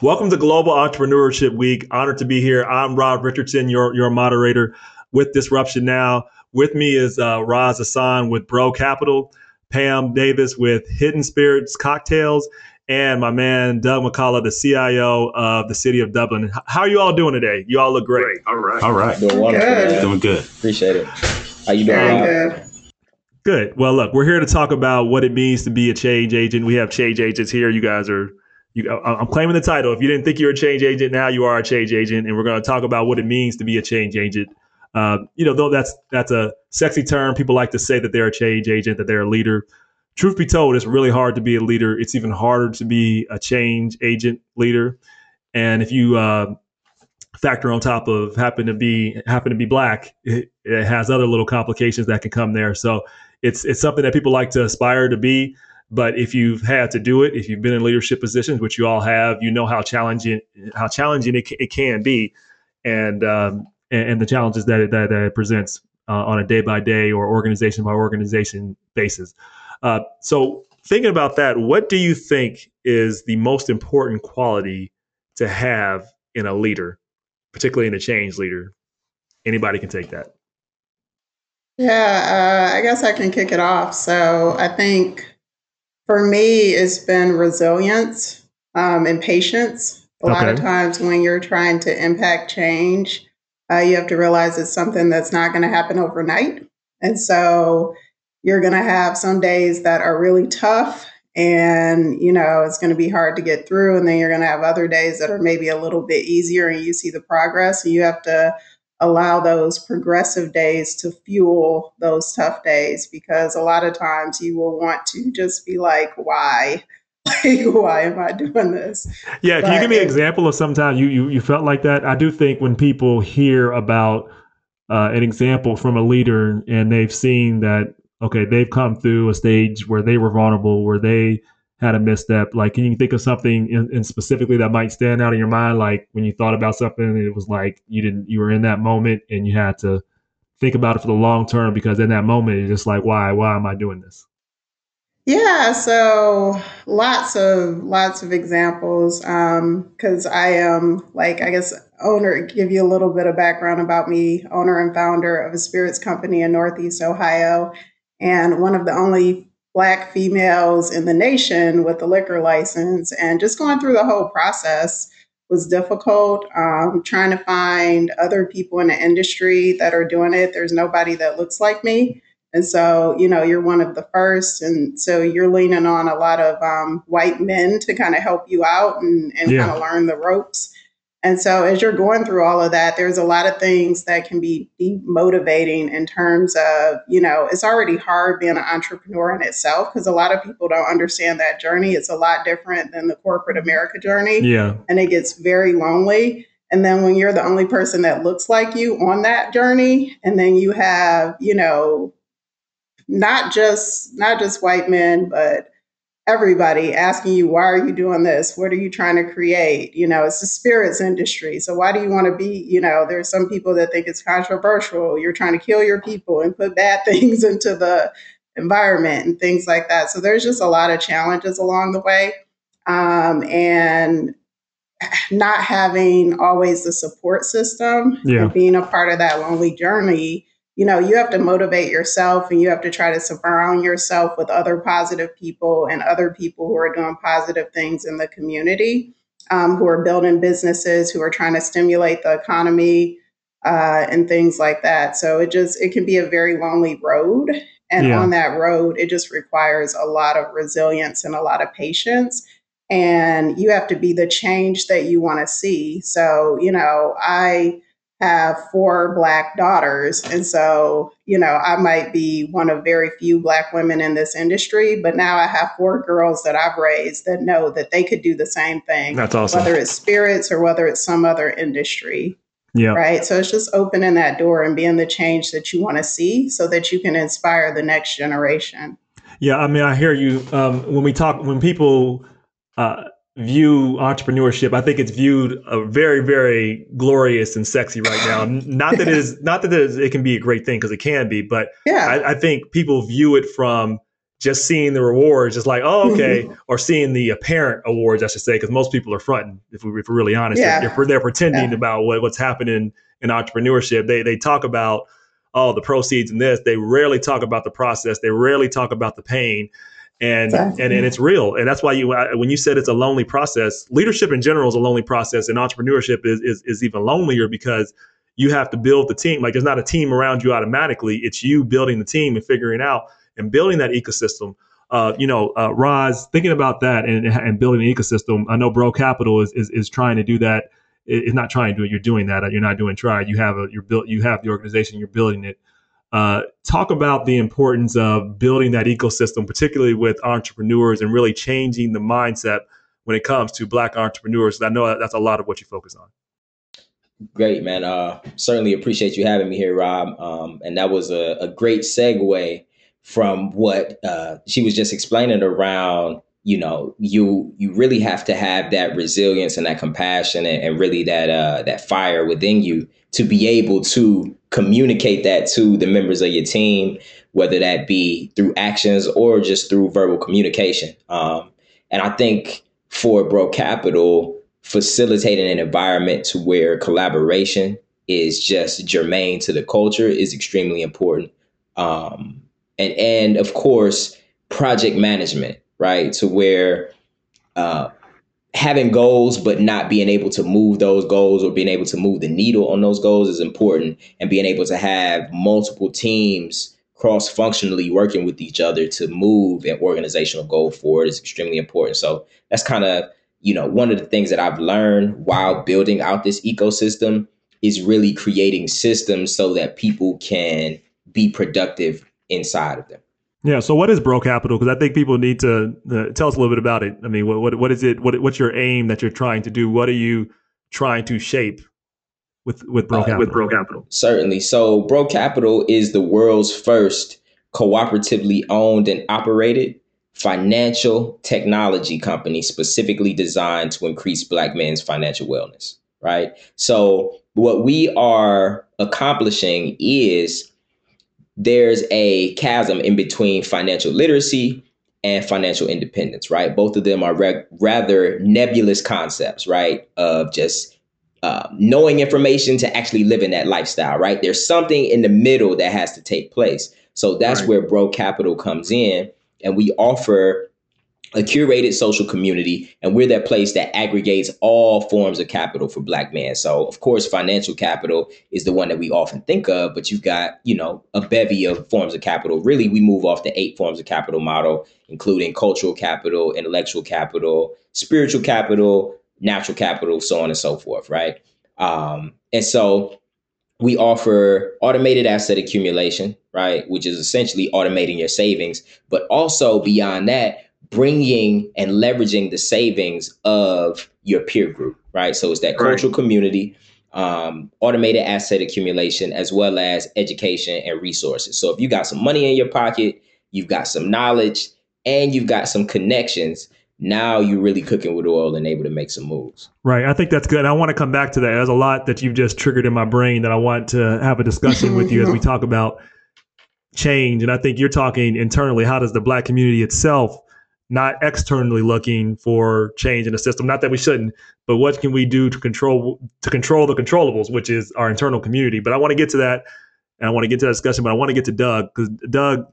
Welcome to Global Entrepreneurship Week. Honored to be here. I'm Rob Richardson, your, your moderator with Disruption Now. With me is uh, Raz Hassan with Bro Capital, Pam Davis with Hidden Spirits Cocktails, and my man Doug McCullough, the CIO of the city of Dublin. How are you all doing today? You all look great. great. All right. All right. Doing wonderful. Good. Doing good. Appreciate it. How you doing? Good. Good. Well, look, we're here to talk about what it means to be a change agent. We have change agents here. You guys are you, I'm claiming the title. If you didn't think you were a change agent, now you are a change agent, and we're going to talk about what it means to be a change agent. Uh, you know, though that's that's a sexy term. People like to say that they're a change agent, that they're a leader. Truth be told, it's really hard to be a leader. It's even harder to be a change agent leader. And if you uh, factor on top of happen to be happen to be black, it, it has other little complications that can come there. So it's it's something that people like to aspire to be. But if you've had to do it, if you've been in leadership positions, which you all have, you know how challenging how challenging it, it can be, and um, and, and, the challenges that it, that, that it presents uh, on a day by day or organization by organization basis. Uh, so thinking about that, what do you think is the most important quality to have in a leader, particularly in a change leader? Anybody can take that. Yeah, uh, I guess I can kick it off. So I think for me, it's been resilience um, and patience. A okay. lot of times when you're trying to impact change, uh, you have to realize it's something that's not going to happen overnight. And so you're going to have some days that are really tough and you know it's going to be hard to get through and then you're going to have other days that are maybe a little bit easier and you see the progress and you have to allow those progressive days to fuel those tough days because a lot of times you will want to just be like, why? Like, why am I doing this? Yeah, can you give me an example of sometime you, you you felt like that? I do think when people hear about uh, an example from a leader and they've seen that okay, they've come through a stage where they were vulnerable, where they had a misstep? Like, can you think of something in, in, specifically that might stand out in your mind? Like when you thought about something, and it was like you didn't, you were in that moment, and you had to think about it for the long term because in that moment, it's just like, why, why am I doing this? Yeah, so lots of lots of examples. Because um, I am like, I guess, owner. Give you a little bit of background about me. Owner and founder of a spirits company in Northeast Ohio, and one of the only black females in the nation with the liquor license and just going through the whole process was difficult. Um, trying to find other people in the industry that are doing it there's nobody that looks like me. And so you know you're one of the first and so you're leaning on a lot of um, white men to kind of help you out and, and yeah. kind of learn the ropes and so, as you're going through all of that, there's a lot of things that can be demotivating in terms of, you know, it's already hard being an entrepreneur in itself because a lot of people don't understand that journey. It's a lot different than the corporate America journey. Yeah. And it gets very lonely. And then when you're the only person that looks like you on that journey, and then you have, you know, not just not just white men, but everybody asking you, why are you doing this? What are you trying to create? You know, it's the spirits industry. So why do you want to be, you know, there's some people that think it's controversial. You're trying to kill your people and put bad things into the environment and things like that. So there's just a lot of challenges along the way. Um, and not having always the support system yeah. and being a part of that lonely journey you know, you have to motivate yourself and you have to try to surround yourself with other positive people and other people who are doing positive things in the community, um, who are building businesses, who are trying to stimulate the economy uh, and things like that. So it just, it can be a very lonely road. And yeah. on that road, it just requires a lot of resilience and a lot of patience. And you have to be the change that you want to see. So, you know, I, have four black daughters. And so, you know, I might be one of very few black women in this industry, but now I have four girls that I've raised that know that they could do the same thing. That's awesome. Whether it's spirits or whether it's some other industry. Yeah. Right. So it's just opening that door and being the change that you want to see so that you can inspire the next generation. Yeah. I mean, I hear you. Um, when we talk, when people, uh, view entrepreneurship, I think it's viewed a very, very glorious and sexy right now. Not that it is, not that it, is, it can be a great thing because it can be, but yeah. I, I, think people view it from just seeing the rewards, just like, oh, okay, or seeing the apparent awards, I should say, because most people are fronting. If, we, if we're really honest, Yeah. they're, they're pretending Yeah. about what, what's happening in entrepreneurship. They they talk about oh the proceeds and this. They rarely talk about the process. They rarely talk about the pain. And, Exactly. and and it's real, and that's why you when you said it's a lonely process. Leadership in general is a lonely process, and entrepreneurship is is, is even lonelier because you have to build the team. Like there's not a team around you automatically. It's you building the team and figuring out and building that ecosystem. Uh, you know, uh, Roz, thinking about that and, and building an ecosystem. I know Bro Capital is, is is trying to do that. It- It's not trying to do it. You're doing that. You're not doing try. You have a you're built. You have the organization. You're building it. Uh, talk about the importance of building that ecosystem, particularly with entrepreneurs, and really changing the mindset when it comes to Black entrepreneurs. I know that's a lot of what you focus on. Great, man. Uh, certainly appreciate you having me here, Rob. Um, and that was a, a great segue from what uh, she was just explaining around. You know, you you really have to have that resilience and that compassion and, and really that uh, that fire within you to be able to communicate that to the members of your team, whether that be through actions or just through verbal communication. Um, and I think for Bro Capital, facilitating an environment to where collaboration is just germane to the culture is extremely important. Um, and and of course, project management, right? To where uh, having goals but not being able to move those goals or being able to move the needle on those goals is important, and being able to have multiple teams cross functionally working with each other to move an organizational goal forward is extremely important. So that's kind of you know one of the things that I've learned while building out this ecosystem is really creating systems so that people can be productive inside of them. Yeah. So, what is Bro Capital? Because I think people need to uh, tell us a little bit about it. I mean, what what, what is it? What what's your aim that you're trying to do? What are you trying to shape with with Bro Uh, Capital? with Bro Capital. Certainly. So, Bro Capital is the world's first cooperatively owned and operated financial technology company specifically designed to increase Black men's financial wellness. Right. So, what we are accomplishing is there's a chasm in between financial literacy and financial independence, right? Both of them are re- rather nebulous concepts, right? Of just uh, knowing information to actually living that lifestyle, right? There's something in the middle that has to take place. So that's Right. where Bro Capital comes in, and we offer a curated social community, and we're that place that aggregates all forms of capital for Black men. So, of course, financial capital is the one that we often think of, but you've got, you know, a bevy of forms of capital. Really, we move off the eight forms of capital model, including cultural capital, intellectual capital, spiritual capital, natural capital, so on and so forth, right? Um, and so we offer automated asset accumulation, right? Which is essentially automating your savings, but also beyond that, bringing and leveraging the savings of your peer group, right? So it's that Right. cultural community, um, automated asset accumulation, as well as education and resources. So if you got some money in your pocket, you've got some knowledge, and you've got some connections, now you're really cooking with oil and able to make some moves. Right. I think that's good. I want to come back to that. There's a lot that you've just triggered in my brain that I want to have a discussion with you as we talk about change. And I think you're talking internally. How does the black community itself, not externally looking for change in the system? Not that we shouldn't, but what can we do to control to control the controllables, which is our internal community? But I want to get to that, and I want to get to that discussion. But I want to get to Doug because Doug,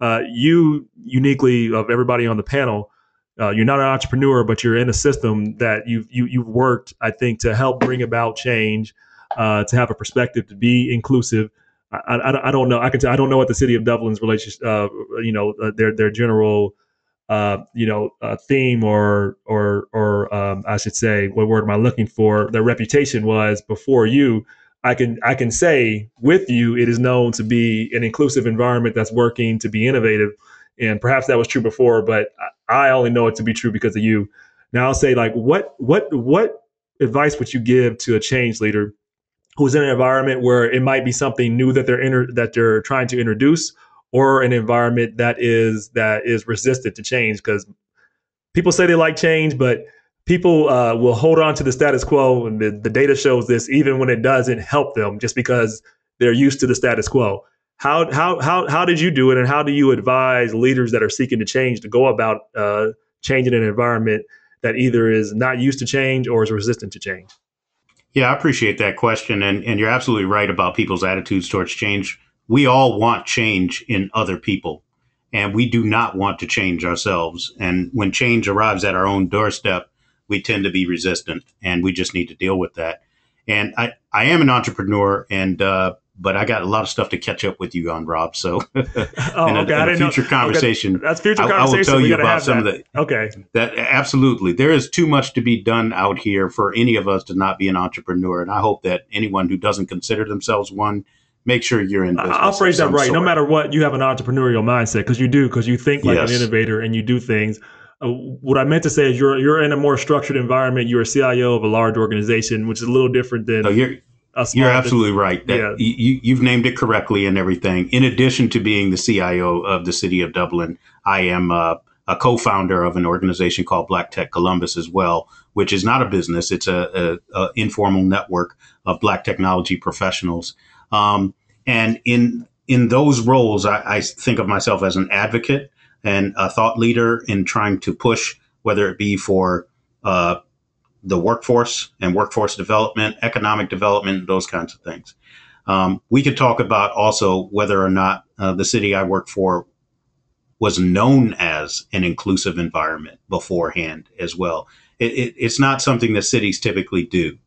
uh, you uniquely of everybody on the panel uh, you're not an entrepreneur, but you're in a system that you've you, you've worked, I think, to help bring about change, uh, to have a perspective, to be inclusive. I, I, I don't know. I can. T- I don't know what the city of Dublin's relationship, uh, you know, uh, their their general, uh, you know, uh, theme or or or um, I should say, what word am I looking for? Their reputation was before you. I can I can say with you, it is known to be an inclusive environment that's working to be innovative and perhaps that was true before, but I only know it to be true because of you. Now I'll say like what what what advice would you give to a change leader who's in an environment where it might be something new that they're inter- that they're trying to introduce or an environment that is that is resistant to change because people say they like change but people uh, will hold on to the status quo and the, the data shows this even when it doesn't help them just because they're used to the status quo How how how how did you do it, and how do you advise leaders that are seeking to change to go about uh, changing an environment that either is not used to change or is resistant to change? Yeah, I appreciate that question, and and you're absolutely right about people's attitudes towards change. We all want change in other people, and we do not want to change ourselves. And when change arrives at our own doorstep, we tend to be resistant, and we just need to deal with that. And I, I am an entrepreneur, and uh, but I got a lot of stuff to catch up with you on, Rob. So, oh, in a, okay. in a future know. conversation, okay. that's future conversation. I, will tell we you about some that. of the. Okay. That absolutely, there is too much to be done out here for any of us to not be an entrepreneur, and I hope that anyone who doesn't consider themselves one make sure you're in business. I'll phrase that right. Sort. No matter what, you have an entrepreneurial mindset because you do, because you think like yes. an innovator and you do things. Uh, what I meant to say is you're you're in a more structured environment. You're a CIO of a large organization, which is a little different than. No, you're you're absolutely right. That yeah. you, you've named it correctly and everything. In addition to being the CIO of the city of Dublin, I am uh, a co-founder of an organization called Black Tech Columbus as well, which is not a business. It's a, a, a informal network of Black technology professionals. Um, and in in those roles, I, I, think of myself as an advocate and a thought leader in trying to push, whether it be for uh, the workforce and workforce development, economic development, those kinds of things. Um, we could talk about also whether or not uh, the city I work for was known as an inclusive environment beforehand as well. It, it, it's not something that cities typically do.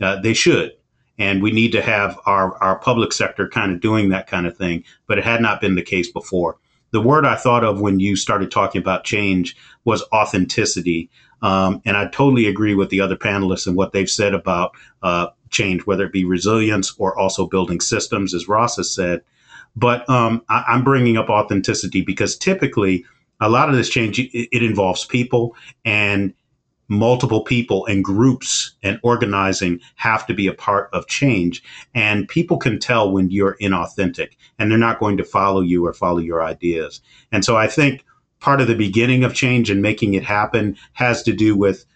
Uh, they should. And we need to have our, our public sector kind of doing that kind of thing, but it had not been the case before. The word I thought of when you started talking about change was authenticity. Um, and I totally agree with the other panelists and what they've said about uh, change, whether it be resilience or also building systems, as Ross has said. But um, I, am bringing up authenticity because typically a lot of this change it involves people and multiple people and groups and organizing have to be a part of change. And people can tell when you're inauthentic and they're not going to follow you or follow your ideas. And so I think part of the beginning of change and making it happen has to do with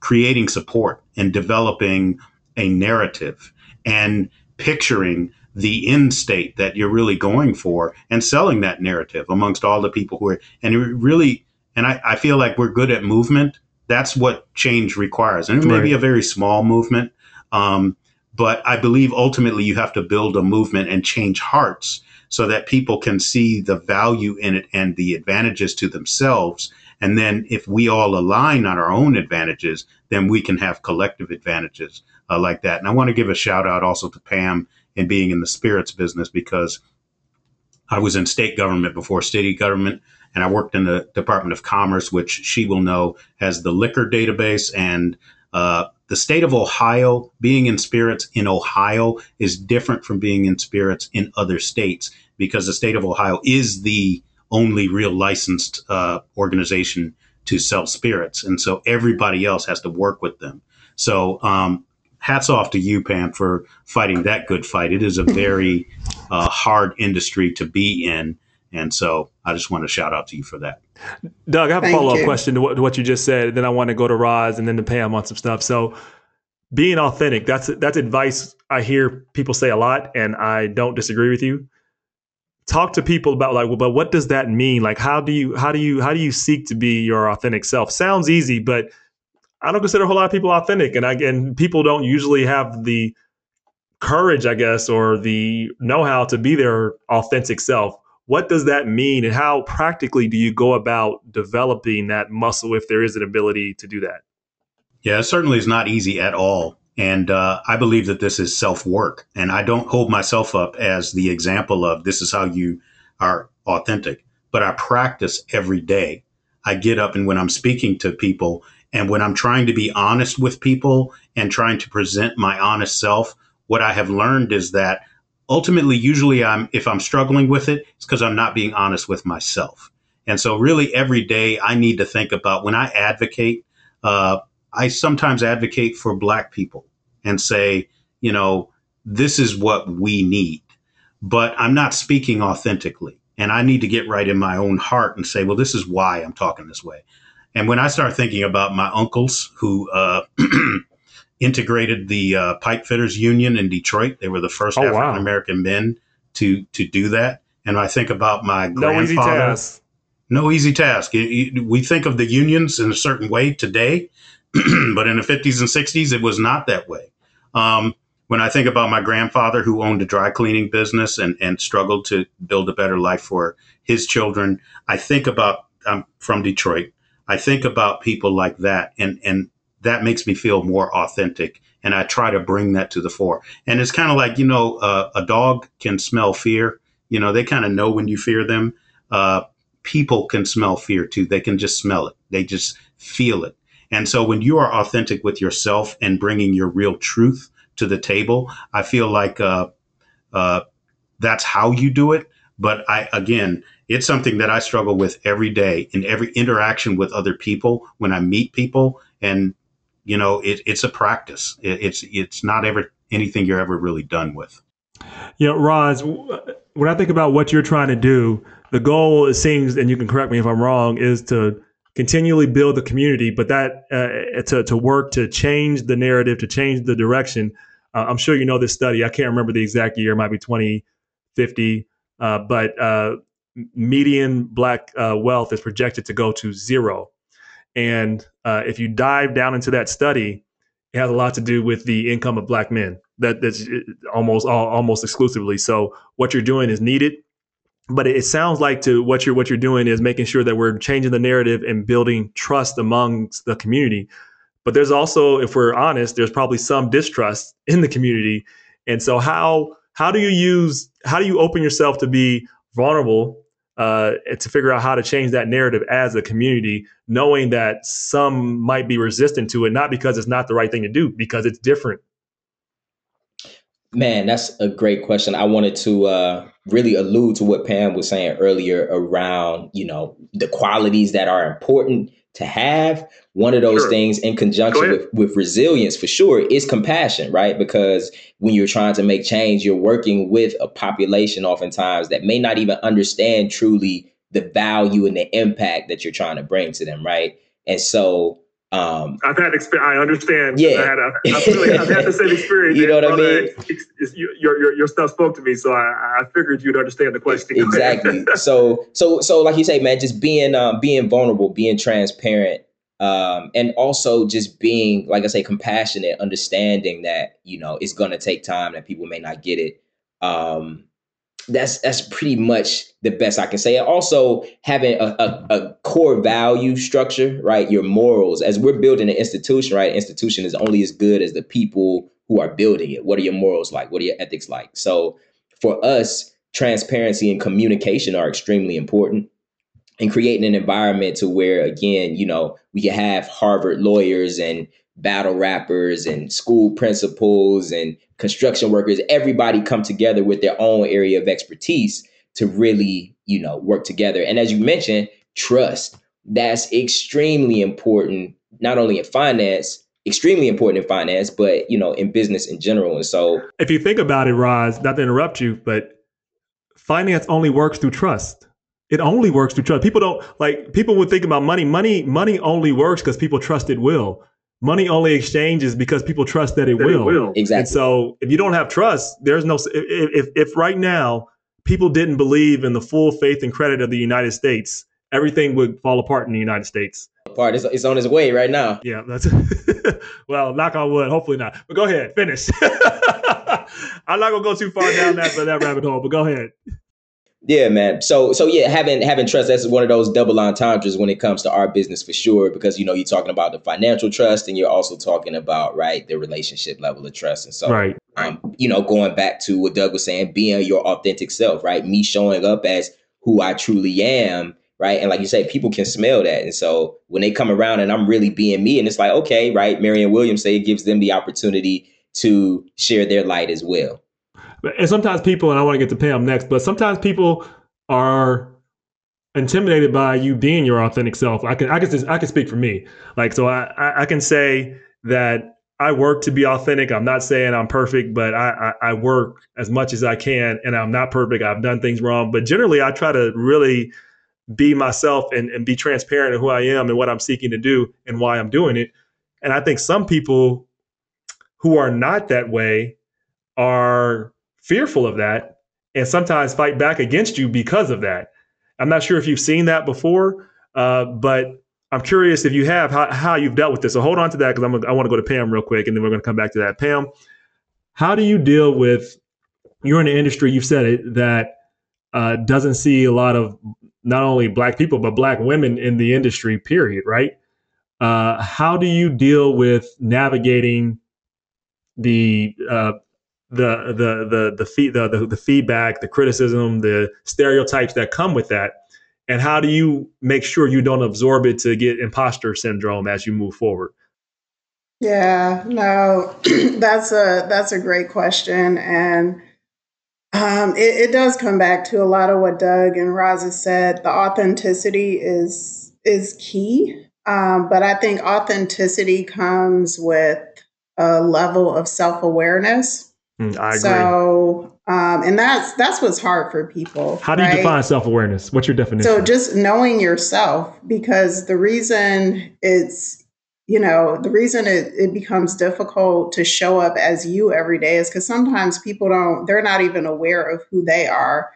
creating support and developing a narrative and picturing the end state that you're really going for and selling that narrative amongst all the people who are and really and I, I feel like we're good at movement that's what change requires and it may right. be a very small movement um, but i believe ultimately you have to build a movement and change hearts so that people can see the value in it and the advantages to themselves. And then if we all align on our own advantages, then we can have collective advantages uh, like that. And I want to give a shout out also to Pam and being in the spirits business because I was in state government before city government and I worked in the Department of Commerce, which she will know has the liquor database and uh, the state of Ohio, being in spirits in Ohio is different from being in spirits in other states because the state of Ohio is the only real licensed uh, organization to sell spirits. And so everybody else has to work with them. So, um, hats off to you, Pam, for fighting that good fight. It is a very uh, hard industry to be in. And so I just want to shout out to you for that. Doug, I have Thank a follow up question to what, to what, you just said. Then I want to go to Roz and then to Pam on some stuff. So, being authentic, that's that's advice I hear people say a lot, and I don't disagree with you. Talk to people about like, well, but what does that mean? Like, how do you how do you how do you seek to be your authentic self? Sounds easy, but I don't consider a whole lot of people authentic, and I and people don't usually have the courage, I guess, or the know how to be their authentic self what does that mean and how practically do you go about developing that muscle if there is an ability to do that? Yeah it certainly is not easy at all. And uh, i believe that this is self-work and i don't hold myself up as the example of this is how you are authentic. But i practice every day. I get up and when i'm speaking to people and when i'm trying to be honest with people and trying to present my honest self what i have learned is that ultimately usually i'm if i'm struggling with it it's because i'm not being honest with myself. And so really every day i need to think about when i advocate uh, i sometimes advocate for black people and say you know this is what we need. But i'm not speaking authentically. And i need to get right in my own heart and say well this is why i'm talking this way. And when i start thinking about my uncles who uh, integrated the uh, pipe fitters union in Detroit. They were the first oh, African American wow. men to to do that. And I think about my no grandfather. Easy task. No easy task. We think of the unions in a certain way today, but in the 50s and 60s, it was not that way. Um, when I think about my grandfather who owned a dry cleaning business and, and struggled to build a better life for his children, I think about, I'm from Detroit. I think about people like that and, and that makes me feel more authentic. And I try to bring that to the fore. And it's kind of like, you know, uh, a dog can smell fear. You know, they kind of know when you fear them. Uh, people can smell fear too. They can just smell it. They just feel it. And so when you are authentic with yourself and bringing your real truth to the table, I feel like uh, uh, that's how you do it. But I, again, it's something that I struggle with every day in every interaction with other people when I meet people. And, you know, it, it's a practice. It, it's, it's not ever anything you're ever really done with. Yeah, Roz, when I think about what you're trying to do, the goal, it seems, and you can correct me if I'm wrong, is to continually build the community, but that uh, to, to work to change the narrative, to change the direction. Uh, I'm sure you know this study. I can't remember the exact year, it might be 2050, uh, but uh, median black uh, wealth is projected to go to zero. And uh, if you dive down into that study, it has a lot to do with the income of black men. That that's almost all, almost exclusively. So what you're doing is needed but it sounds like to what you're what you're doing is making sure that we're changing the narrative and building trust amongst the community but there's also if we're honest there's probably some distrust in the community and so how how do you use how do you open yourself to be vulnerable uh, to figure out how to change that narrative as a community knowing that some might be resistant to it not because it's not the right thing to do because it's different Man, that's a great question. I wanted to uh, really allude to what Pam was saying earlier around, you know, the qualities that are important to have. One of those sure. things in conjunction with, with resilience for sure is compassion, right? Because when you're trying to make change, you're working with a population oftentimes that may not even understand truly the value and the impact that you're trying to bring to them, right? And so um, I've had experience. I understand. Yeah, I had, a, I've, really, I've had the same experience. you know what I mean? Your, your, your stuff spoke to me, so I, I figured you'd understand the question. Exactly. so so so like you say, man, just being um, being vulnerable, being transparent, um, and also just being like I say, compassionate, understanding that you know it's going to take time, that people may not get it. Um, that's that's pretty much the best I can say. And also having a, a, a, core value structure, right? Your morals. As we're building an institution, right? Institution is only as good as the people who are building it. What are your morals like? What are your ethics like? So for us, transparency and communication are extremely important. And creating an environment to where, again, you know, we can have Harvard lawyers and battle rappers and school principals and construction workers, everybody come together with their own area of expertise to really, you know, work together. And as you mentioned, trust. That's extremely important, not only in finance, extremely important in finance, but you know, in business in general. And so if you think about it, Roz, not to interrupt you, but finance only works through trust. It only works through trust. People don't like people would think about money. Money, money only works because people trust it will money only exchanges because people trust that it, that will. it will. Exactly. And so if you don't have trust, there's no if, if if right now people didn't believe in the full faith and credit of the United States, everything would fall apart in the United States. Part it's, it's on its way right now. Yeah, that's well, knock on wood. Hopefully not. But go ahead, finish. I'm not gonna go too far down that that rabbit hole, but go ahead. Yeah, man. So so yeah, having having trust that's one of those double entendres when it comes to our business for sure. Because you know you're talking about the financial trust, and you're also talking about right the relationship level of trust. And so, right. um, you know, going back to what Doug was saying, being your authentic self, right? Me showing up as who I truly am, right? And like you say, people can smell that. And so when they come around and I'm really being me, and it's like, okay, right? Marianne Williamson say it gives them the opportunity to share their light as well and sometimes people, and I want to get to Pam next, but sometimes people are intimidated by you being your authentic self. I can I can just, I can speak for me. Like so I I can say that I work to be authentic. I'm not saying I'm perfect, but I, I, I work as much as I can and I'm not perfect. I've done things wrong. But generally I try to really be myself and, and be transparent in who I am and what I'm seeking to do and why I'm doing it. And I think some people who are not that way are fearful of that and sometimes fight back against you because of that. I'm not sure if you've seen that before, uh, but I'm curious if you have how, how you've dealt with this. So hold on to that because I want to go to Pam real quick, and then we're going to come back to that. Pam, how do you deal with? You're in an industry. You've said it that uh, doesn't see a lot of not only black people but black women in the industry. Period. Right. Uh, how do you deal with navigating the uh, the the the the, fee- the the the feedback, the criticism, the stereotypes that come with that? And how do you make sure you don't absorb it to get imposter syndrome as you move forward? Yeah, no, that's a that's a great question, and um, it, it, does come back to a lot of what Doug and Raza said. The authenticity is is key, um, but I think authenticity comes with a level of self awareness. Mm, I agree. So um, and that's that's what's hard for people. How do you right? define self awareness? What's your definition? So just knowing yourself, because the reason it's you know the reason it, it becomes difficult to show up as you every day is because sometimes people don't they're not even aware of who they are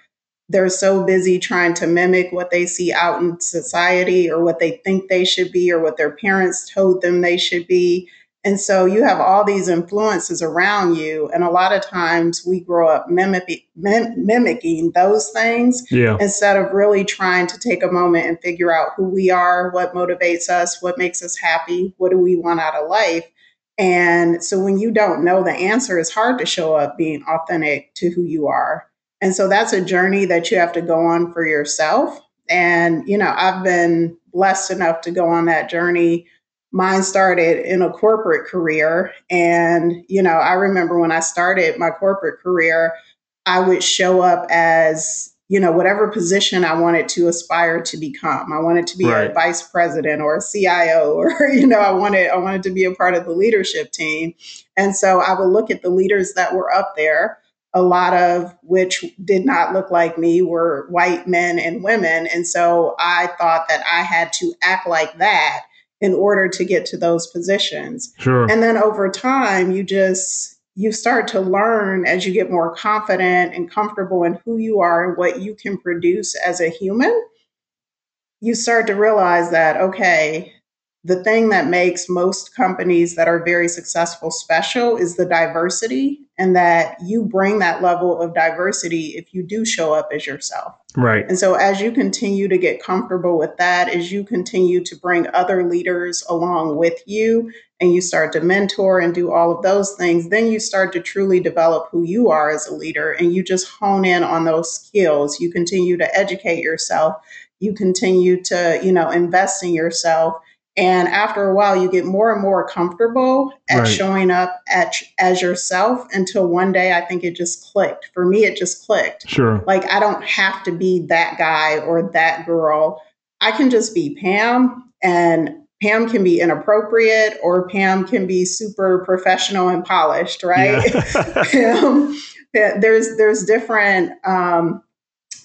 they're so busy trying to mimic what they see out in society or what they think they should be or what their parents told them they should be and so you have all these influences around you. And a lot of times we grow up mimic, mim- mimicking those things yeah. instead of really trying to take a moment and figure out who we are, what motivates us, what makes us happy, what do we want out of life. And so when you don't know the answer, it's hard to show up being authentic to who you are. And so that's a journey that you have to go on for yourself. And, you know, I've been blessed enough to go on that journey mine started in a corporate career. And, you know, I remember when I started my corporate career, I would show up as, you know, whatever position I wanted to aspire to become. I wanted to be right. a vice president or a CIO or, you know, I wanted I wanted to be a part of the leadership team. And so I would look at the leaders that were up there a lot of which did not look like me were white men and women. And so I thought that I had to act like that in order to get to those positions. Sure. And then over time, you just you start to learn as you get more confident and comfortable in who you are and what you can produce as a human. You start to realize that okay, the thing that makes most companies that are very successful special is the diversity and that you bring that level of diversity if you do show up as yourself. Right. And so as you continue to get comfortable with that, as you continue to bring other leaders along with you and you start to mentor and do all of those things, then you start to truly develop who you are as a leader and you just hone in on those skills. You continue to educate yourself, you continue to, you know, invest in yourself and after a while, you get more and more comfortable at right. showing up at, as yourself until one day I think it just clicked. For me, it just clicked. Sure. Like I don't have to be that guy or that girl. I can just be Pam and Pam can be inappropriate or Pam can be super professional and polished, right? Yeah. Pam, there's there's different um,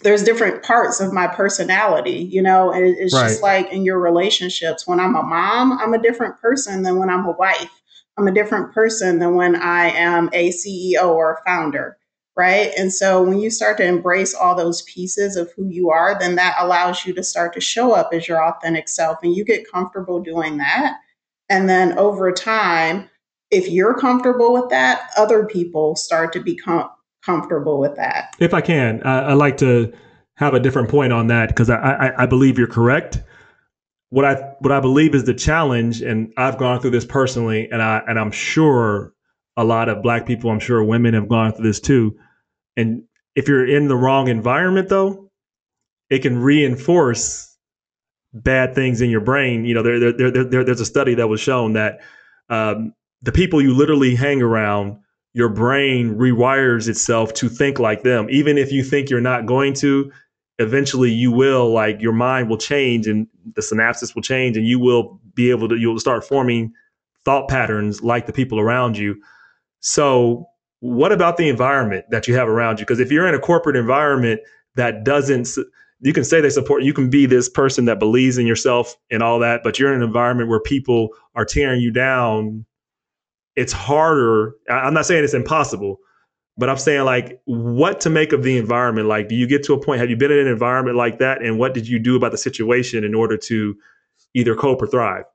there's different parts of my personality, you know, and it's right. just like in your relationships. When I'm a mom, I'm a different person than when I'm a wife. I'm a different person than when I am a CEO or a founder, right? And so when you start to embrace all those pieces of who you are, then that allows you to start to show up as your authentic self and you get comfortable doing that. And then over time, if you're comfortable with that, other people start to become comfortable with that. If I can, I, I like to have a different point on that because I, I, I believe you're correct. What I what I believe is the challenge, and I've gone through this personally, and I and I'm sure a lot of Black people, I'm sure women have gone through this too. And if you're in the wrong environment, though, it can reinforce bad things in your brain. You know, there, there, there, there there's a study that was shown that um, the people you literally hang around your brain rewires itself to think like them. Even if you think you're not going to, eventually you will, like your mind will change and the synapses will change and you will be able to, you'll start forming thought patterns like the people around you. So, what about the environment that you have around you? Because if you're in a corporate environment that doesn't, you can say they support, you can be this person that believes in yourself and all that, but you're in an environment where people are tearing you down it's harder. I'm not saying it's impossible, but I'm saying like what to make of the environment. Like, do you get to a point? Have you been in an environment like that, and what did you do about the situation in order to either cope or thrive?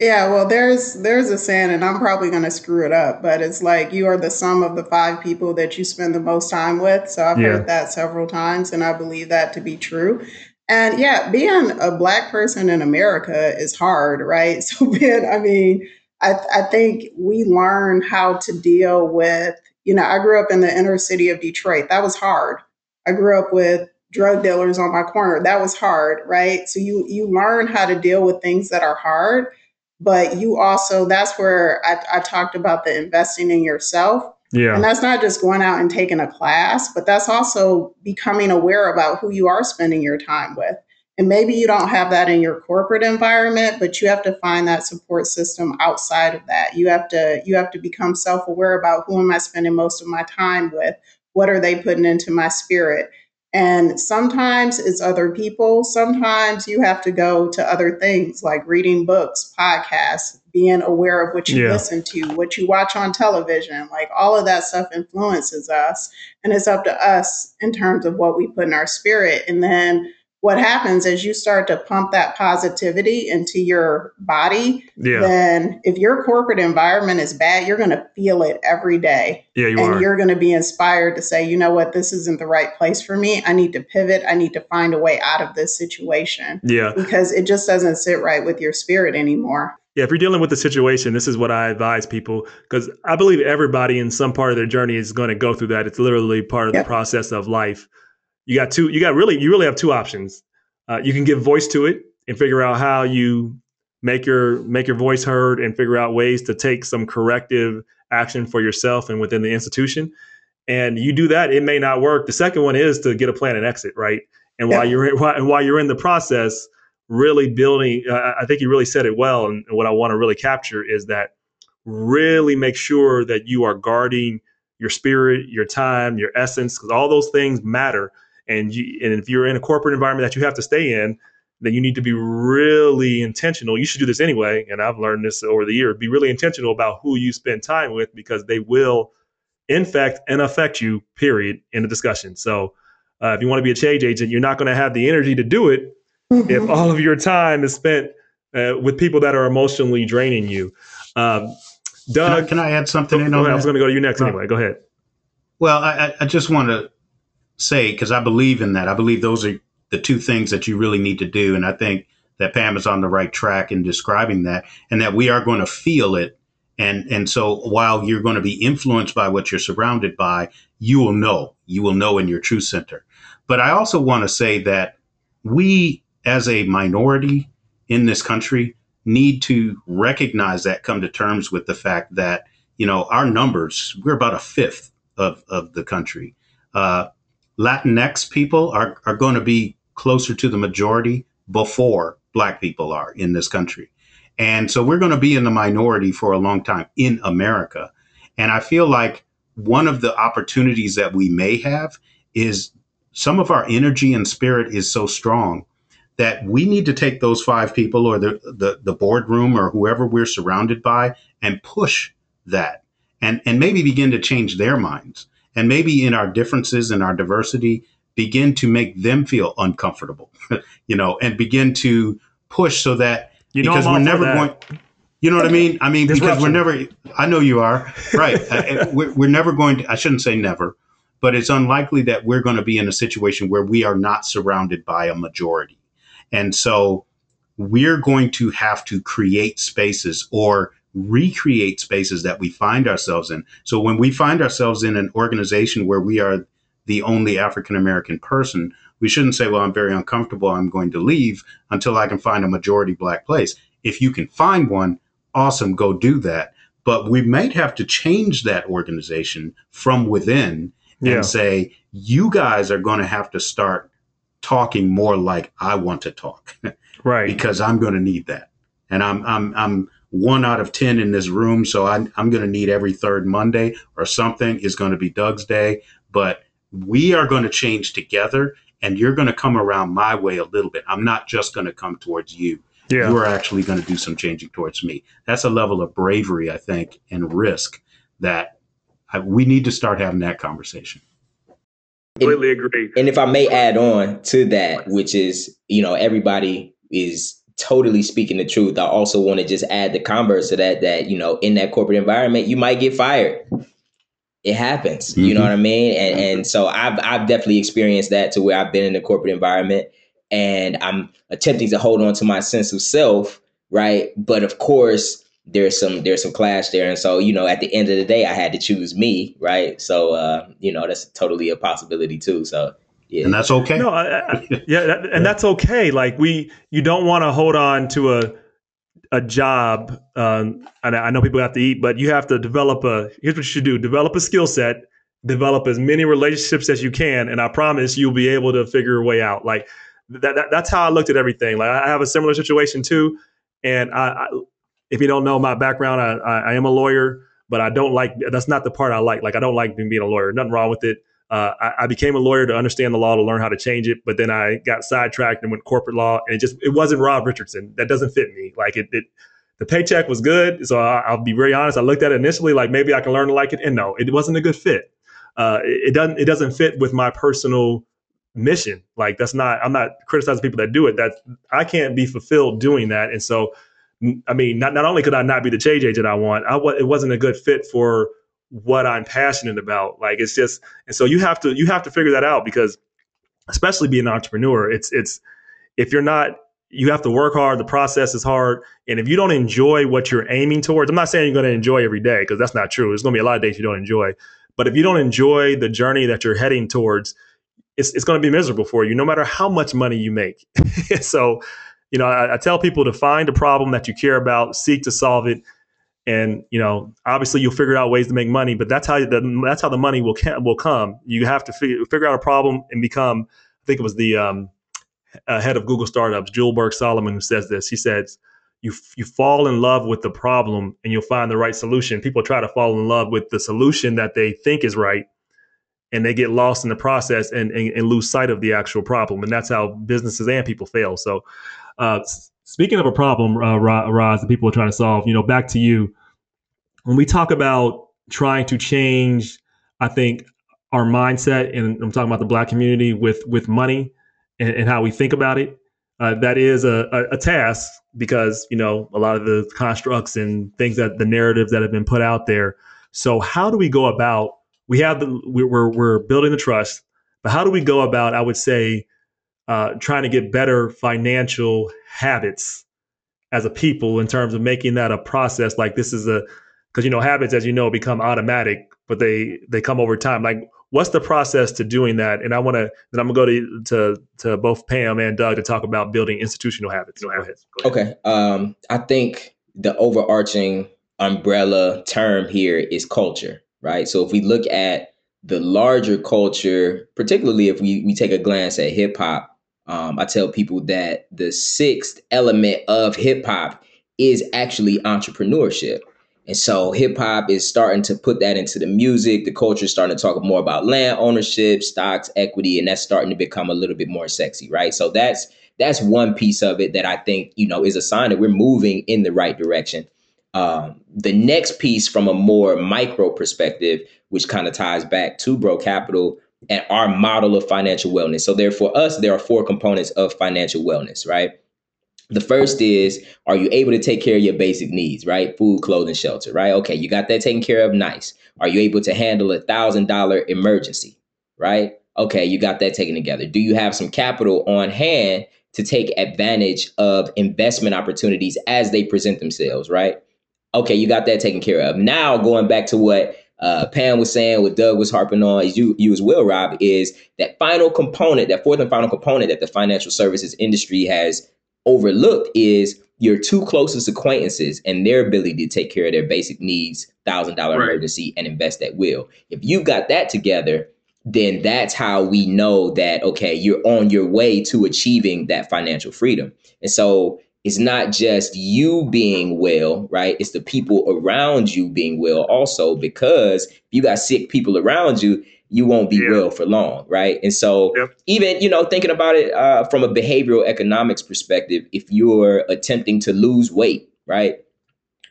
Yeah, well, there's there's a saying, and I'm probably going to screw it up, but it's like you are the sum of the five people that you spend the most time with. So I've yeah. heard that several times, and I believe that to be true. And yeah, being a black person in America is hard, right? So being, I mean, I, I think we learn how to deal with. You know, I grew up in the inner city of Detroit. That was hard. I grew up with drug dealers on my corner. That was hard, right? So you you learn how to deal with things that are hard but you also that's where I, I, talked about the investing in yourself yeah and that's not just going out and taking a class but that's also becoming aware about who you are spending your time with and maybe you don't have that in your corporate environment but you have to find that support system outside of that you have to you have to become self-aware about who am i spending most of my time with what are they putting into my spirit and sometimes it's other people. Sometimes you have to go to other things like reading books, podcasts, being aware of what you yeah. listen to, what you watch on television. Like all of that stuff influences us. And it's up to us in terms of what we put in our spirit. And then what happens is you start to pump that positivity into your body. Yeah. Then, if your corporate environment is bad, you're going to feel it every day. Yeah, you and are. you're going to be inspired to say, you know what, this isn't the right place for me. I need to pivot. I need to find a way out of this situation. Yeah. Because it just doesn't sit right with your spirit anymore. Yeah, if you're dealing with the situation, this is what I advise people because I believe everybody in some part of their journey is going to go through that. It's literally part of yep. the process of life you got two. You got really. You really have two options. Uh, you can give voice to it and figure out how you make your make your voice heard and figure out ways to take some corrective action for yourself and within the institution. And you do that, it may not work. The second one is to get a plan and exit, right? And yeah. while you're in, while, while you're in the process, really building. Uh, I think you really said it well. And what I want to really capture is that really make sure that you are guarding your spirit, your time, your essence, because all those things matter and you, and if you're in a corporate environment that you have to stay in, then you need to be really intentional. You should do this anyway, and I've learned this over the years. Be really intentional about who you spend time with because they will infect and affect you. Period. In the discussion. So, uh, if you want to be a change agent, you're not going to have the energy to do it mm-hmm. if all of your time is spent uh, with people that are emotionally draining you. Um, Doug, can I, can I, add something? in on I was going to go to you next anyway. Go ahead. Well, I, I just want to say because I believe in that. I believe those are the two things that you really need to do, and I think that Pam is on the right track in describing that, and that we are going to feel it. And and so while you're going to be influenced by what you're surrounded by, you will know. You will know in your true center. But I also want to say that we, as a minority in this country, need to recognize that, come to terms with the fact that you know our numbers. We're about a fifth of of the country. Uh, Latinx people are, are going to be closer to the majority before black people are in this country. And so we're going to be in the minority for a long time in America. And I feel like one of the opportunities that we may have is some of our energy and spirit is so strong that we need to take those five people or the, the, the boardroom or whoever we're surrounded by and push that and, and maybe begin to change their minds and maybe in our differences and our diversity begin to make them feel uncomfortable you know and begin to push so that you know because we're never going you know what I mean? I mean, because we're never, I know you are, right. Uh, we're, we're never going to, I shouldn't say never, but it's unlikely that we're going to be in a situation where we are not surrounded by a majority. And so we're going to have to create spaces or recreate spaces that we find ourselves in. So when we find ourselves in an organization where we are the only African American person, we shouldn't say, well, I'm very uncomfortable. I'm going to leave until I can find a majority black place. If you can find one, awesome, go do that. But we might have to change that organization from within yeah. and say, you guys are going to have to start talking more like I want to talk. right. because I'm going to need that. And I'm, I'm, I'm, one out of 10 in this room. So I, I'm going to need every third Monday or something is going to be Doug's day. But we are going to change together and you're going to come around my way a little bit. I'm not just going to come towards you. Yeah. You are actually going to do some changing towards me. That's a level of bravery, I think, and risk that I, we need to start having that conversation. Completely agree. And if I may add on to that, which is, you know, everybody is totally speaking the truth. I also want to just add the converse to that, that, you know, in that corporate environment, you might get fired. It happens. Mm-hmm. You know mm-hmm. what I mean? And and so I've I've definitely experienced that to where I've been in the corporate environment and I'm attempting to hold on to my sense of self, right? But of course, there's some there's some clash there and so you know at the end of the day i had to choose me right so uh you know that's totally a possibility too so yeah and that's okay no I, I, yeah that, and that's okay like we you don't want to hold on to a a job um and i know people have to eat but you have to develop a here's what you should do develop a skill set develop as many relationships as you can and i promise you'll be able to figure a way out like that, that that's how i looked at everything like i have a similar situation too and I, I if you don't know my background, I, I, I, am a lawyer, but I don't like that's not the part I like. Like I don't like being a lawyer. Nothing wrong with it. Uh, I, I, became a lawyer to understand the law to learn how to change it, but then I got sidetracked and went corporate law, and it just it wasn't Rob Richardson. That doesn't fit me. Like it, it the paycheck was good, so I, will be very honest. I looked at it initially like maybe I can learn to like it, and no, it wasn't a good fit. Uh, it, it doesn't it doesn't fit with my personal mission. Like that's not I'm not criticizing people that do it. That I can't be fulfilled doing that, and so I mean, not, not only could I not be the change agent I want, I it wasn't a good fit for what I'm passionate about. Like it's just, and so you have to you have to figure that out because, especially being an entrepreneur, it's it's if you're not you have to work hard. The process is hard, and if you don't enjoy what you're aiming towards, I'm not saying you're going to enjoy every day because that's not true. There's going to be a lot of days you don't enjoy, but if you don't enjoy the journey that you're heading towards, it's it's going to be miserable for you, no matter how much money you make. so you know, I, I, tell people to find a problem that you care about, seek to solve it, and you know, obviously you'll figure out ways to make money. But that's how the, that's how the money will will come. You have to figure, figure out a problem and become. I think it was the um, uh, head of Google startups, Jewel Burks Solomon, who says this. He says. You, you fall in love with the problem and you'll find the right solution. People try to fall in love with the solution that they think is right, and they get lost in the process and, and, and, lose sight of the actual problem. And that's how businesses and people fail. So uh, speaking of a problem, uh, Roz, that people are trying to solve, you know, back to you. When we talk about trying to change, I think our mindset, and I'm talking about the Black community with with money and, and how we think about it. Uh, that is a, a, a, task because you know a lot of the constructs and things that the narratives that have been put out there. So how do we go about? We have the we're we're building the trust, but how do we go about? I would say uh, trying to get better financial habits as a people in terms of making that a process. Like this is a because you know habits, as you know, become automatic, but they they come over time. Like what's the process to doing that? And I want to then I'm gonna go to to to both Pam and Doug to talk about building institutional habits. Go ahead. Go ahead. Okay, um, I think the overarching umbrella term here is culture, right? So if we look at the larger culture, particularly if we, we take a glance at hip hop, um, I tell people that the sixth element of hip hop is actually entrepreneurship. And so hip hop is starting to put that into the music. The culture is starting to talk more about land ownership, stocks, equity, and that's starting to become a little bit more sexy, right? So that's that's one piece of it that I think you know is a sign that we're moving in the right direction. Um, the next piece, from a more micro perspective, which kind of ties back to Bro Capital, and our model of financial wellness. So there for us, there are four components of financial wellness, right? The first is, are you able to take care of your basic needs, right? Food, clothing, shelter, right? Okay, you got that taken care of. Nice. Are you able to handle a thousand dollar emergency, right? Okay, you got that taken together. Do you have some capital on hand to take advantage of investment opportunities as they present themselves, right? Okay, you got that taken care of. Now, going back to what uh, Pam was saying, what Doug was harping on, is you you as well, Rob, is that final component, that fourth and final component that the financial services industry has overlooked is your two closest acquaintances and their ability to take care of their basic needs, thousand dollar right. emergency, and invest at will. If you got that together, then that's how we know that okay, you're on your way to achieving that financial freedom. And so it's not just you being well, right? It's the people around you being well also, because if you got sick people around you, you won't be yeah. well for long, right? And so, yep. even you know, thinking about it uh, from a behavioral economics perspective, if you're attempting to lose weight, right?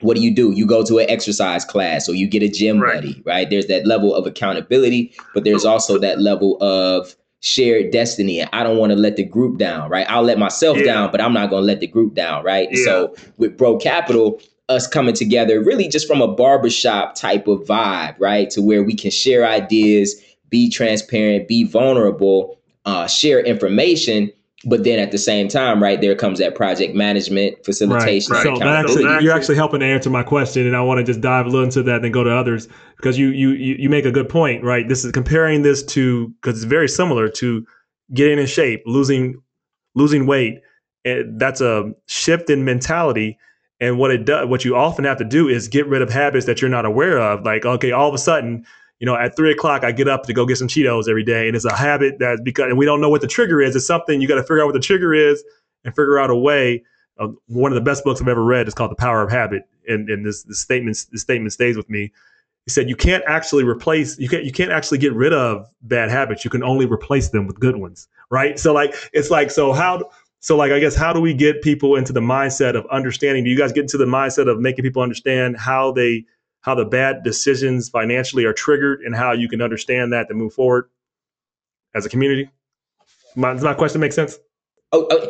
what do you do? You go to an exercise class or you get a gym right. buddy, right? There's that level of accountability, but there's also that level of shared destiny. And I don't want to let the group down, right? I'll let myself yeah. down, but I'm not going to let the group down, right? Yeah. So with Bro Capital, us coming together really just from a barbershop type of vibe, right? To where we can share ideas, be transparent, be vulnerable, uh, share information but then at the same time, right there comes that project management, facilitation. Right, right. So actually, you're actually helping to answer my question, and I want to just dive a little into that, and then go to others because you you you make a good point, right? This is comparing this to because it's very similar to getting in shape, losing losing weight. And that's a shift in mentality. And what it does, what you often have to do is get rid of habits that you're not aware of. Like, okay, all of a sudden you know, at three o'clock, I get up to go get some Cheetos every day. And it's a habit that because, and we don't know what the trigger is. It's something you got to figure out what the trigger is and figure out a way. Uh, one of the best books I've ever read is called The Power of Habit. And, and this, this statement, this statement stays with me. He said, you can't actually replace, you can't, you can't actually get rid of bad habits. You can only replace them with good ones. Right. So like, it's like, so how, so like, I guess, how do we get people into the mindset of understanding? Do you guys get into the mindset of making people understand how they, how the bad decisions financially are triggered and how you can understand that to move forward as a community? My, does my question make sense? Oh, oh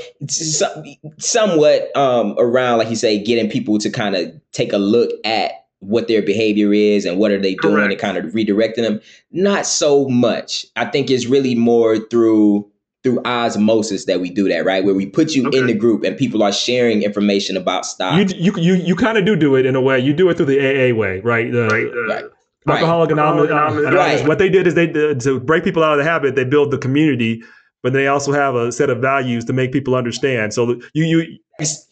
somewhat um, around, like you say, getting people to kind of take a look at what their behavior is and what are they doing Correct. and kind of redirecting them. Not so much. I think it's really more through through osmosis that we do that, right? Where we put you okay. in the group and people are sharing information about stock. You you you, you kind of do do it in a way. You do it through the AA way, right? The, right. right. Alcoholic Anonymous. Right. What they did is they did, to break people out of the habit. They build the community, but they also have a set of values to make people understand. So you you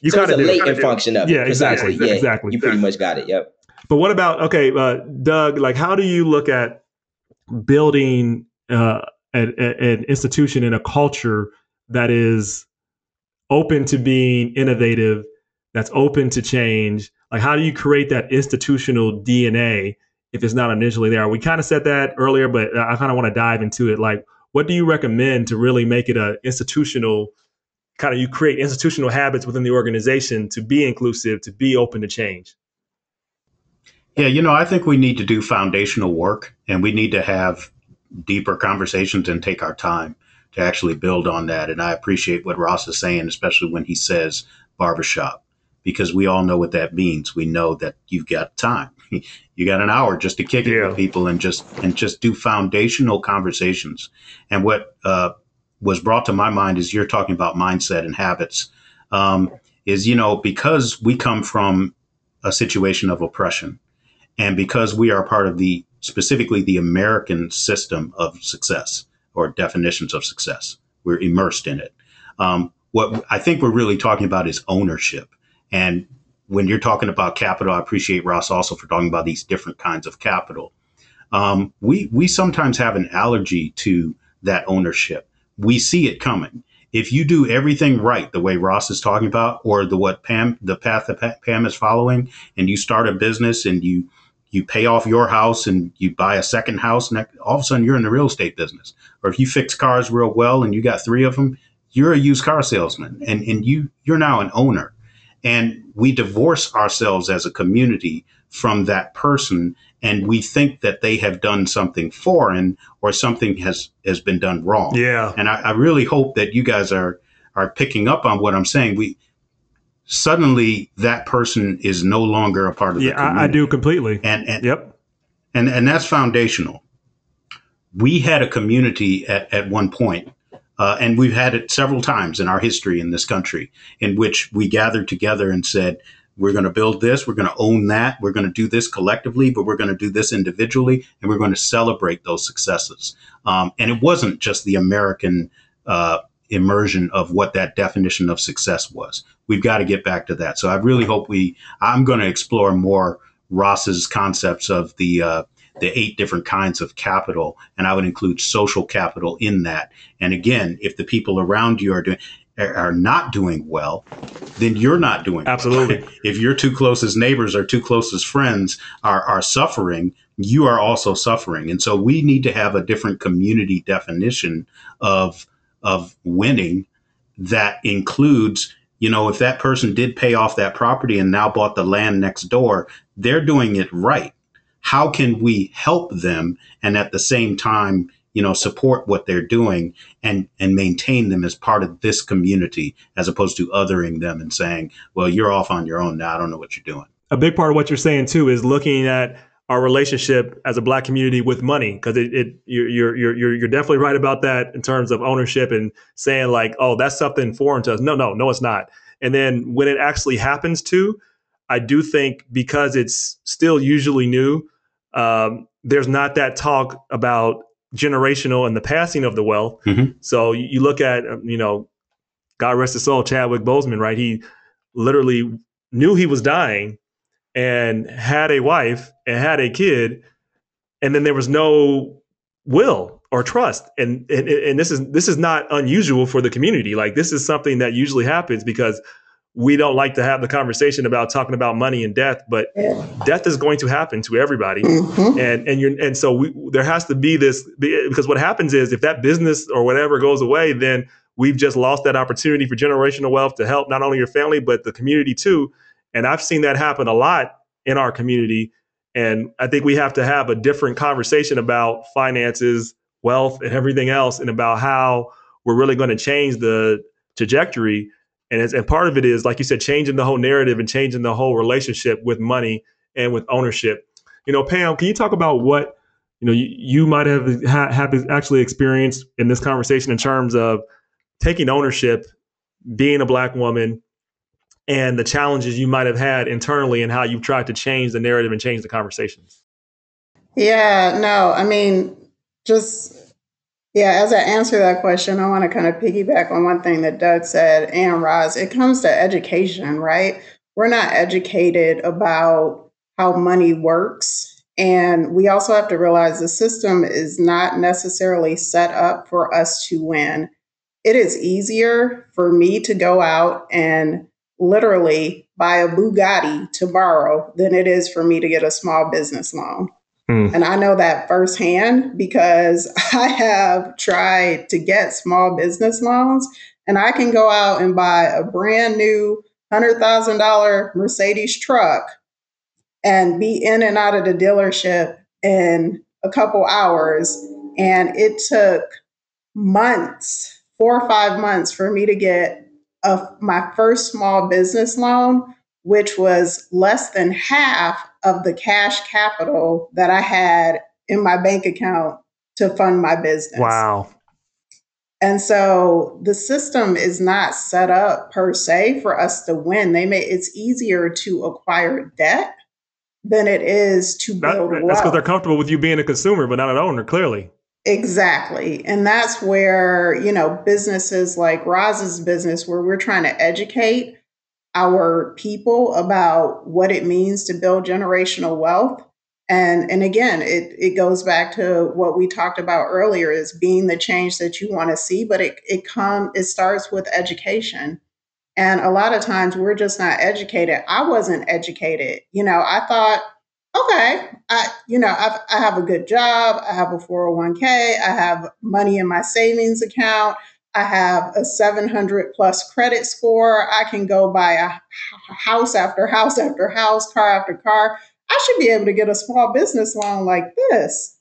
you so kind of latent function of yeah, exactly, yeah, exactly. You pretty much got it. Yep. But what about okay, uh, Doug? Like, how do you look at building? Uh, an institution and a culture that is open to being innovative, that's open to change. Like, how do you create that institutional DNA if it's not initially there? We kind of said that earlier, but I kind of want to dive into it. Like, what do you recommend to really make it a institutional kind of you create institutional habits within the organization to be inclusive, to be open to change? Yeah, you know, I think we need to do foundational work and we need to have deeper conversations and take our time to actually build on that. And I appreciate what Ross is saying, especially when he says barbershop, because we all know what that means. We know that you've got time. you got an hour just to kick it yeah. with people and just and just do foundational conversations. And what uh, was brought to my mind is you're talking about mindset and habits. Um, is you know because we come from a situation of oppression, and because we are part of the specifically the American system of success or definitions of success. We're immersed in it. Um, what I think we're really talking about is ownership. And when you're talking about capital, I appreciate Ross also for talking about these different kinds of capital. Um, we we sometimes have an allergy to that ownership. We see it coming. If you do everything right, the way Ross is talking about, or the what Pam the path that Pam is following, and you start a business and you you pay off your house and you buy a second house, and all of a sudden you're in the real estate business. Or if you fix cars real well and you got three of them, you're a used car salesman, and and you you're now an owner. And we divorce ourselves as a community from that person, and we think that they have done something foreign or something has has been done wrong. Yeah. And I, I really hope that you guys are are picking up on what I'm saying. We suddenly that person is no longer a part of yeah, the community. I, I do completely. And, and yep. And and that's foundational. We had a community at, at one point, uh, and we've had it several times in our history in this country, in which we gathered together and said, we're going to build this, we're going to own that, we're going to do this collectively, but we're going to do this individually, and we're going to celebrate those successes. Um, and it wasn't just the American uh, immersion of what that definition of success was. We've got to get back to that. So I really hope we. I'm going to explore more Ross's concepts of the uh, the eight different kinds of capital, and I would include social capital in that. And again, if the people around you are doing are not doing well, then you're not doing absolutely. Well. If your two closest neighbors or two closest friends are are suffering, you are also suffering. And so we need to have a different community definition of of winning that includes you know, if that person did pay off that property and now bought the land next door, they're doing it right. How can we help them and at the same time, you know, support what they're doing and and maintain them as part of this community as opposed to othering them and saying, "Well, you're off on your own now. I don't know what you're doing." A big part of what you're saying too is looking at our relationship as a black community with money because it, it you're, you're you're you're definitely right about that in terms of ownership and saying like oh that's something foreign to us. No no no it's not. And then when it actually happens to i do think because it's still usually new um, there's not that talk about generational and the passing of the wealth. Mm-hmm. so you, look at um, you know god rest his soul chadwick boseman right? He literally knew he was dying and had a wife and had a kid, and then there was no will or trust. And, and and this is this is not unusual for the community. Like this is something that usually happens because we don't like to have the conversation about talking about money and death, but death is going to happen to everybody, mm-hmm. and and you and so we, there has to be this because what happens is if that business or whatever goes away, then we've just lost that opportunity for generational wealth to help not only your family but the community too. And I've seen that happen a lot in our community. And I think we have to have a different conversation about finances, wealth, and everything else, and about how we're really going to change the trajectory. And, and part of it is, like you said, changing the whole narrative and changing the whole relationship with money and with ownership. You know, Pam, can you talk about what you know you, you might have ha- have actually experienced in this conversation in terms of taking ownership, being a black woman, and the challenges you might have had internally and how you've tried to change the narrative and change the conversations. Yeah, no, I mean, just, yeah, as I answer that question, I want to kind of piggyback on one thing that Doug said and Roz. It comes to education, right? We're not educated about how money works. And we also have to realize the system is not necessarily set up for us to win. It is easier for me to go out and literally buy a Bugatti to borrow than it is for me to get a small business loan. Mm. And I know that firsthand because I have tried to get small business loans and I can go out and buy a brand new $100,000 Mercedes truck and be in and out of the dealership in a couple hours. And it took months, four or five months for me to get of my first small business loan, which was less than half of the cash capital that I had in my bank account to fund my business. Wow. And so the system is not set up per se for us to win. They may it's easier to acquire debt than it is to build that, That's because they're comfortable with you being a consumer, but not an owner, clearly. Exactly. And that's where, you know, businesses like Roz's business, where we're trying to educate our people about what it means to build generational wealth. And and again, it, it goes back to what we talked about earlier is being the change that you want to see, but it it come it starts with education. And a lot of times we're just not educated. I wasn't educated. You know, I thought okay, I, you know, I've, I have a good job. I have a 401k. I have money in my savings account. I have a 700 plus credit score. I can go buy a house after house after house, car after car. I should be able to get a small business loan like this.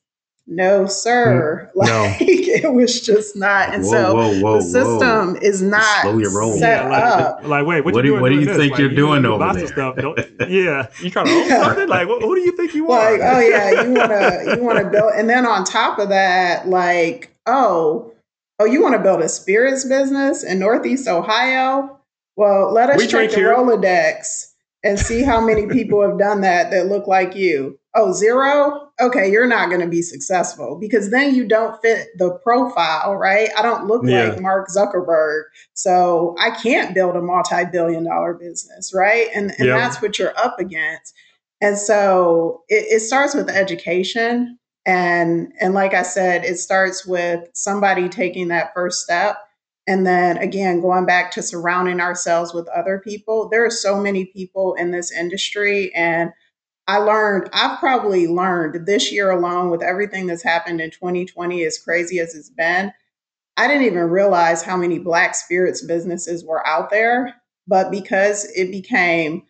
No, sir. Mm, no. Like it was just not. And whoa, so whoa, whoa, the system is not Slow your roll. set yeah, like, up. Like, wait, what, what, do, what do you think like, you're you, doing over there? Stuff. yeah, you trying to own something? Like, who do you think you are? Like, oh yeah, you wanna you wanna build, and then on top of that, like, oh, oh, you want to build a spirits business in Northeast Ohio? Well, let us we check the here. Rolodex and see how many people have done that that look like you. Oh, zero? Okay, you're not going to be successful because then you don't fit the profile, right? I don't look yeah. like Mark Zuckerberg. So I can't build a multi billion dollar business, right? And, and yeah. that's what you're up against. And so it, it starts with education. And, and like I said, it starts with somebody taking that first step and then again, going back to surrounding ourselves with other people, there are so many people in this industry. And I learned, I've probably learned this year alone with everything that's happened in 2020, as crazy as it's been. I didn't even realize how many Black spirits businesses were out there but because it became,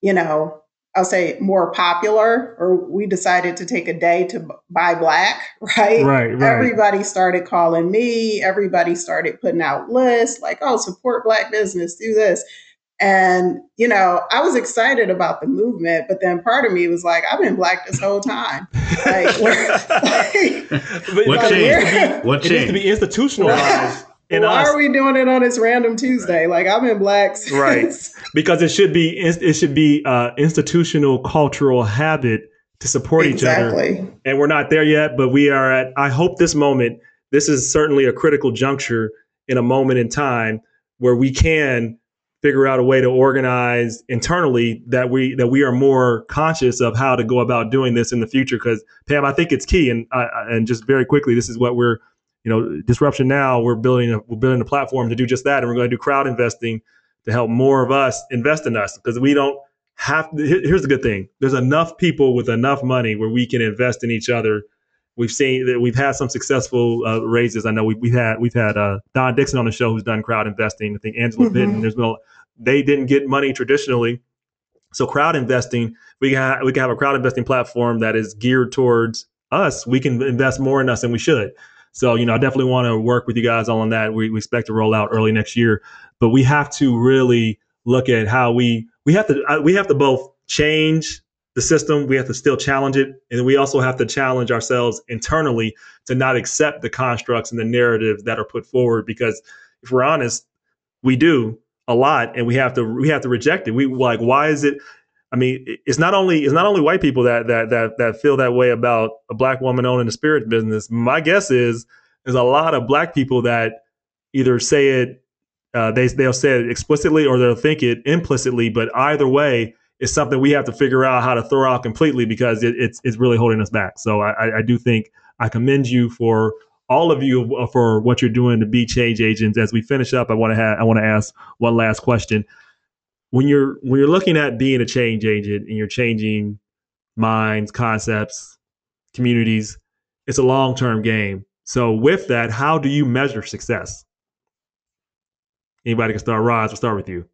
you know, I'll say more popular, or we decided to take a day to buy black, right? Right, right. Everybody started calling me. Everybody started putting out lists like, oh, support black business, do this. And, you know, I was excited about the movement, but then part of me was like, I've been black this whole time. Like, where, like, what changed? What changed? It needs to be institutionalized. Why us. are we doing it on this random Tuesday? Like I'm in black. right. Because it should be it should be uh, institutional cultural habit to support exactly. each other. And we're not there yet, but we are at. I hope this moment. This is certainly a critical juncture in a moment in time where we can figure out a way to organize internally that we that we are more conscious of how to go about doing this in the future. Because Pam, I think it's key. And uh, and just very quickly, this is what we're you know, disruption now, we're building a, we're building a platform to do just that, and we're going to do crowd investing to help more of us invest in us because we don't have. Here's the good thing: there's enough people with enough money where we can invest in each other. We've seen that we've had some successful uh, raises. I know we, have had we've had uh, Don Dixon on the show who's done crowd investing. I think Angela mm hmm There's been a, they didn't get money traditionally, so crowd investing we can we can have a crowd investing platform that is geared towards us. We can invest more in us than we should. So, you know, I definitely want to work with you guys on that. We, we expect to roll out early next year, but we have to really look at how we we have to uh, we have to both change the system. We have to still challenge it, and we also have to challenge ourselves internally to not accept the constructs and the narratives that are put forward. Because if we're honest, we do a lot, and we have to we have to reject it. We like why is it? I mean, it's not only it's not only white people that that that that feel that way about a black woman owning a spirit business. My guess is there's a lot of black people that either say it uh, they they'll say it explicitly or they'll think it implicitly. But either way, it's something we have to figure out how to throw out completely because it, it's it's really holding us back. So I, I do think I commend you for all of you uh, for what you're doing to be change agents. As we finish up, I want to have I want to ask one last question when you're when you're looking at being a change agent and you're changing minds, concepts, communities, it's a long term game. So with that, how do you measure success? Anybody can start. Roz, we'll start with you.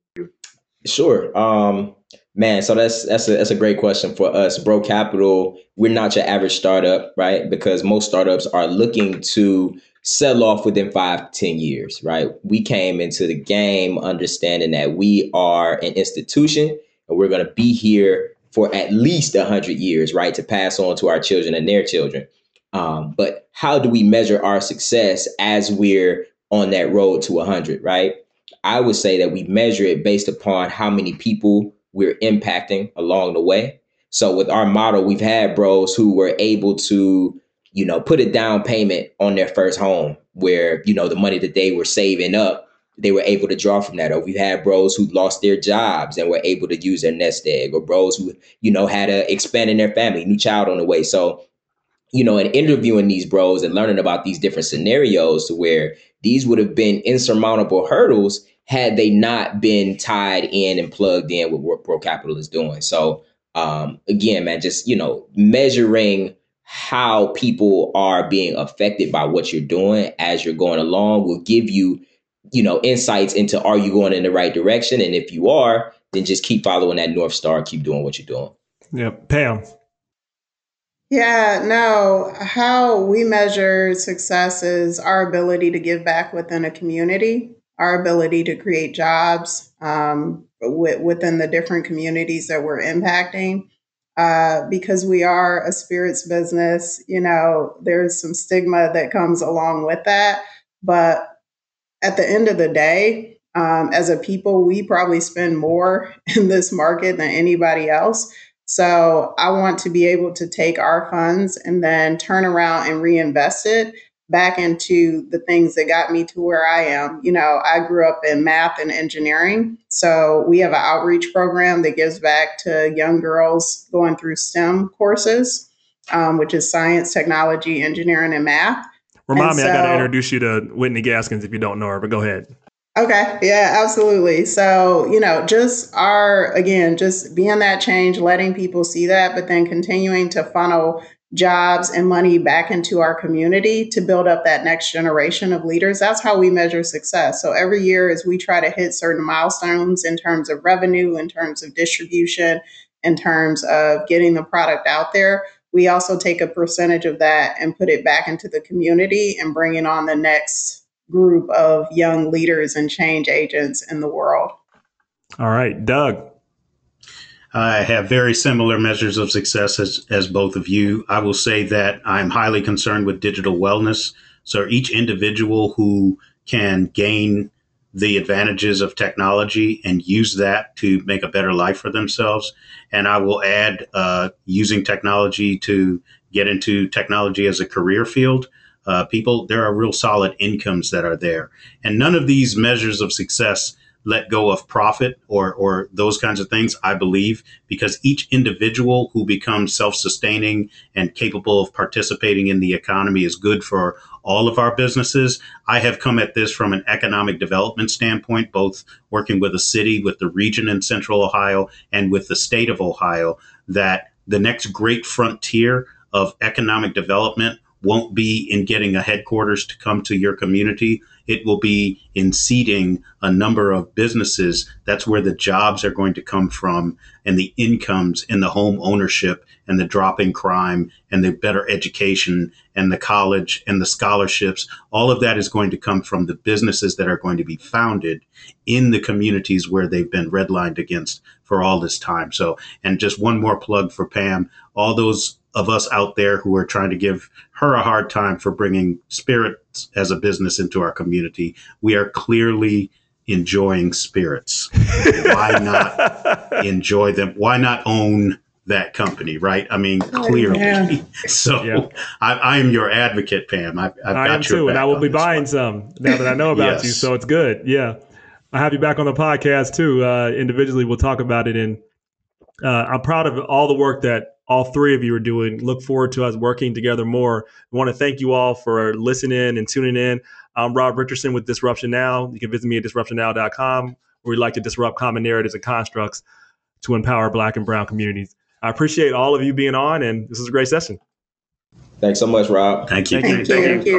Sure. Um, man, so that's that's a that's a great question for us. Bro Capital, we're not your average startup, right? Because most startups are looking to sell off within five to 10 years, right? We came into the game understanding that we are an institution and we're going to be here for at least a 100 years, right? To pass on to our children and their children. Um, but how do we measure our success as we're on that road to 100, right? I would say that we measure it based upon how many people we're impacting along the way. So with our model, we've had bros who were able to you know, put a down payment on their first home where, you know, the money that they were saving up, they were able to draw from that. Or we've had bros who lost their jobs and were able to use their nest egg, or bros who, you know, had to expand in their family, new child on the way. So, you know, and interviewing these bros and learning about these different scenarios to where these would have been insurmountable hurdles had they not been tied in and plugged in with what Bro Capital is doing. So, um, again, man, just, you know, measuring how people are being affected by what you're doing as you're going along will give you you know insights into are you going in the right direction? And if you are then just keep following that north star keep doing what you're doing. Yeah pam yeah no how we measure success is our ability to give back within a community our ability to create jobs um, within the different communities that we're impacting uh, because we are a spirits business, you know, there's some stigma that comes along with that. But at the end of the day, um, as a people, we probably spend more in this market than anybody else. So I want to be able to take our funds and then turn around and reinvest it back into the things that got me to where I am. You know, I grew up in math and engineering. So we have an outreach program that gives back to young girls going through STEM courses, um, which is science, technology, engineering, and math. Remind and me, so, I got to introduce you to Whitney Gaskins if you don't know her, but go ahead. Okay. Yeah, absolutely. So, you know, just our, again, just being that change, letting people see that, but then continuing to funnel jobs and money back into our community to build up that next generation of leaders. That's how we measure success. So every year, as we try to hit certain milestones in terms of revenue, in terms of distribution, in terms of getting the product out there, we also take a percentage of that and put it back into the community and bringing on the next group of young leaders and change agents in the world. All right, Doug. I have very similar measures of success as, as both of you. I will say that I'm highly concerned with digital wellness. So each individual who can gain the advantages of technology and use that to make a better life for themselves. And I will add uh, using technology to get into technology as a career field. Uh, people, there are real solid incomes that are there. And none of these measures of success let go of profit or or those kinds of things i believe because each individual who becomes self-sustaining and capable of participating in the economy is good for all of our businesses i have come at this from an economic development standpoint both working with a city with the region in central ohio and with the state of ohio that the next great frontier of economic development won't be in getting a headquarters to come to your community it will be in seeding a number of businesses. That's where the jobs are going to come from and the incomes and the home ownership and the drop in crime and the better education and the college and the scholarships. All of that is going to come from the businesses that are going to be founded in the communities where they've been redlined against for all this time. So, and just one more plug for Pam, all those of us out there who are trying to give her a hard time for bringing spirits as a business into our community. We are clearly enjoying spirits. Why not enjoy them? Why not own that company, right? I mean, oh, clearly. Yeah. So yeah. I, I, am your advocate, Pam. I've, I've I am too, and I will be buying one. some now that I know about yes. you. So it's good. Yeah, I have you back on the podcast too. Uh, individually, we'll talk about it. And uh, I'm proud of all the work that all three of you are doing. Look forward to us working together more. I want to thank you all for listening and tuning in. I'm Rob Richardson with Disruption Now. You can visit me at disruptionnow.com where we like to disrupt common narratives and constructs to empower black and brown communities. I appreciate all of you being on, and this is a great session. Thanks so much, Rob. Thank you. Thank, thank you. Thank you.